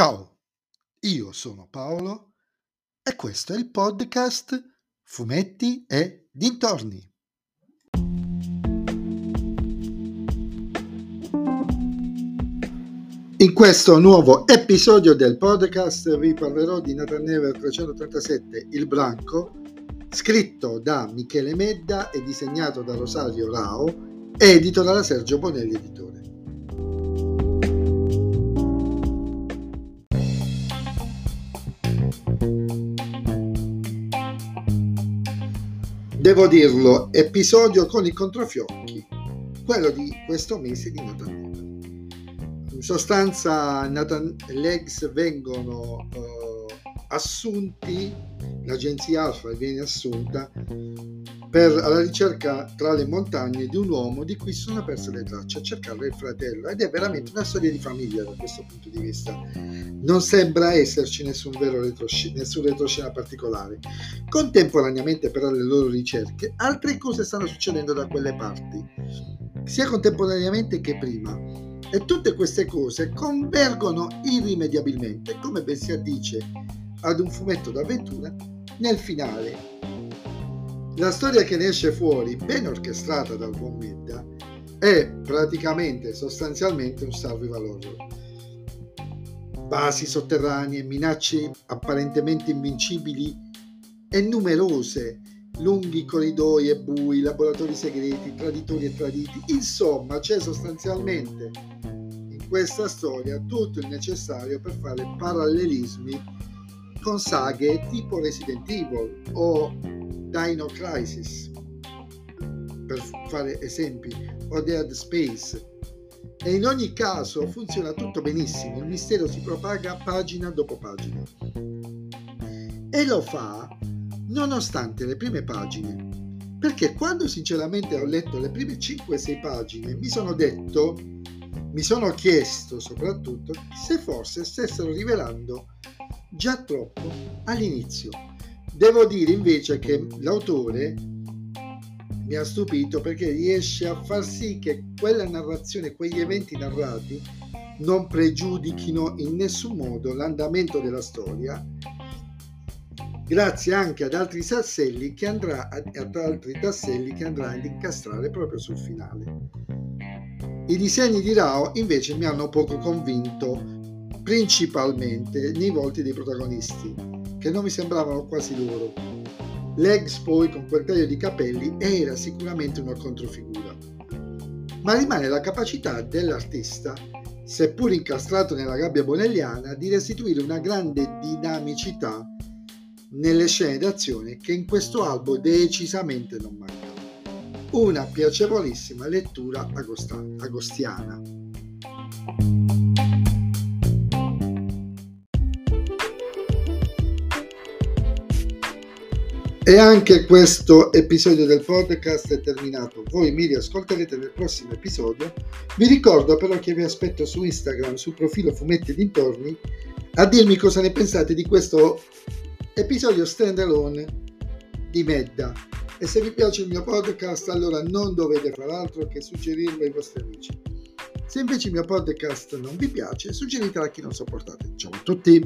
Ciao, io sono Paolo e questo è il podcast Fumetti e Dintorni. In questo nuovo episodio del podcast vi parlerò di Nathan Never 337 Il Branco, scritto da Michele Medda e disegnato da Rosario Rao, edito dalla Sergio Bonelli Editore. Devo dirlo, episodio con i controfiocchi, quello di questo mese di Natale. In sostanza, Nathan, Legs vengono uh, assunti, l'agenzia Alfa viene assunta per, alla ricerca tra le montagne di un uomo di cui sono perse le tracce, a cercare il fratello ed è veramente una storia di famiglia da questo punto di vista. Non sembra esserci nessun vero retroscena, nessun retroscena particolare. Contemporaneamente però alle loro ricerche, altre cose stanno succedendo da quelle parti, sia contemporaneamente che prima. E tutte queste cose convergono irrimediabilmente, come ben si addice ad un fumetto d'avventura, nel finale la storia che ne esce fuori, ben orchestrata dal buon Medda, è praticamente, sostanzialmente un survival horror. Basi sotterranee, minacce apparentemente invincibili e numerose, lunghi corridoi e bui, laboratori segreti, traditori e traditi. Insomma, c'è sostanzialmente in questa storia tutto il necessario per fare parallelismi con saghe tipo Resident Evil o Dino Crisis, per fare esempi, o Dead Space. E in ogni caso funziona tutto benissimo, il mistero si propaga pagina dopo pagina. E lo fa nonostante le prime pagine, perché quando sinceramente ho letto le prime 5-6 pagine mi sono detto, mi sono chiesto soprattutto se forse stessero rivelando già troppo all'inizio Devo dire invece che l'autore mi ha stupito perché riesce a far sì che quella narrazione, quegli eventi narrati non pregiudichino in nessun modo l'andamento della storia, grazie anche ad altri tasselli che andrà ad altri tasselli che andrà ad incastrare proprio sul finale. I disegni di Rao invece mi hanno poco convinto, principalmente nei volti dei protagonisti che non mi sembravano quasi loro. Legs poi con quel taglio di capelli era sicuramente una controfigura. Ma rimane la capacità dell'artista, seppur incastrato nella gabbia bonelliana, di restituire una grande dinamicità nelle scene d'azione che in questo albo decisamente non mancano. Una piacevolissima lettura agostiana. E anche questo episodio del podcast è terminato. Voi mi riascolterete nel prossimo episodio. Vi ricordo però che vi aspetto su Instagram, sul profilo Fumetti Dintorni, a dirmi cosa ne pensate di questo episodio standalone di Medda. E se vi piace il mio podcast, allora non dovete far altro che suggerirlo ai vostri amici. Se invece il mio podcast non vi piace, suggeritelo a chi non sopportate. Ciao a tutti!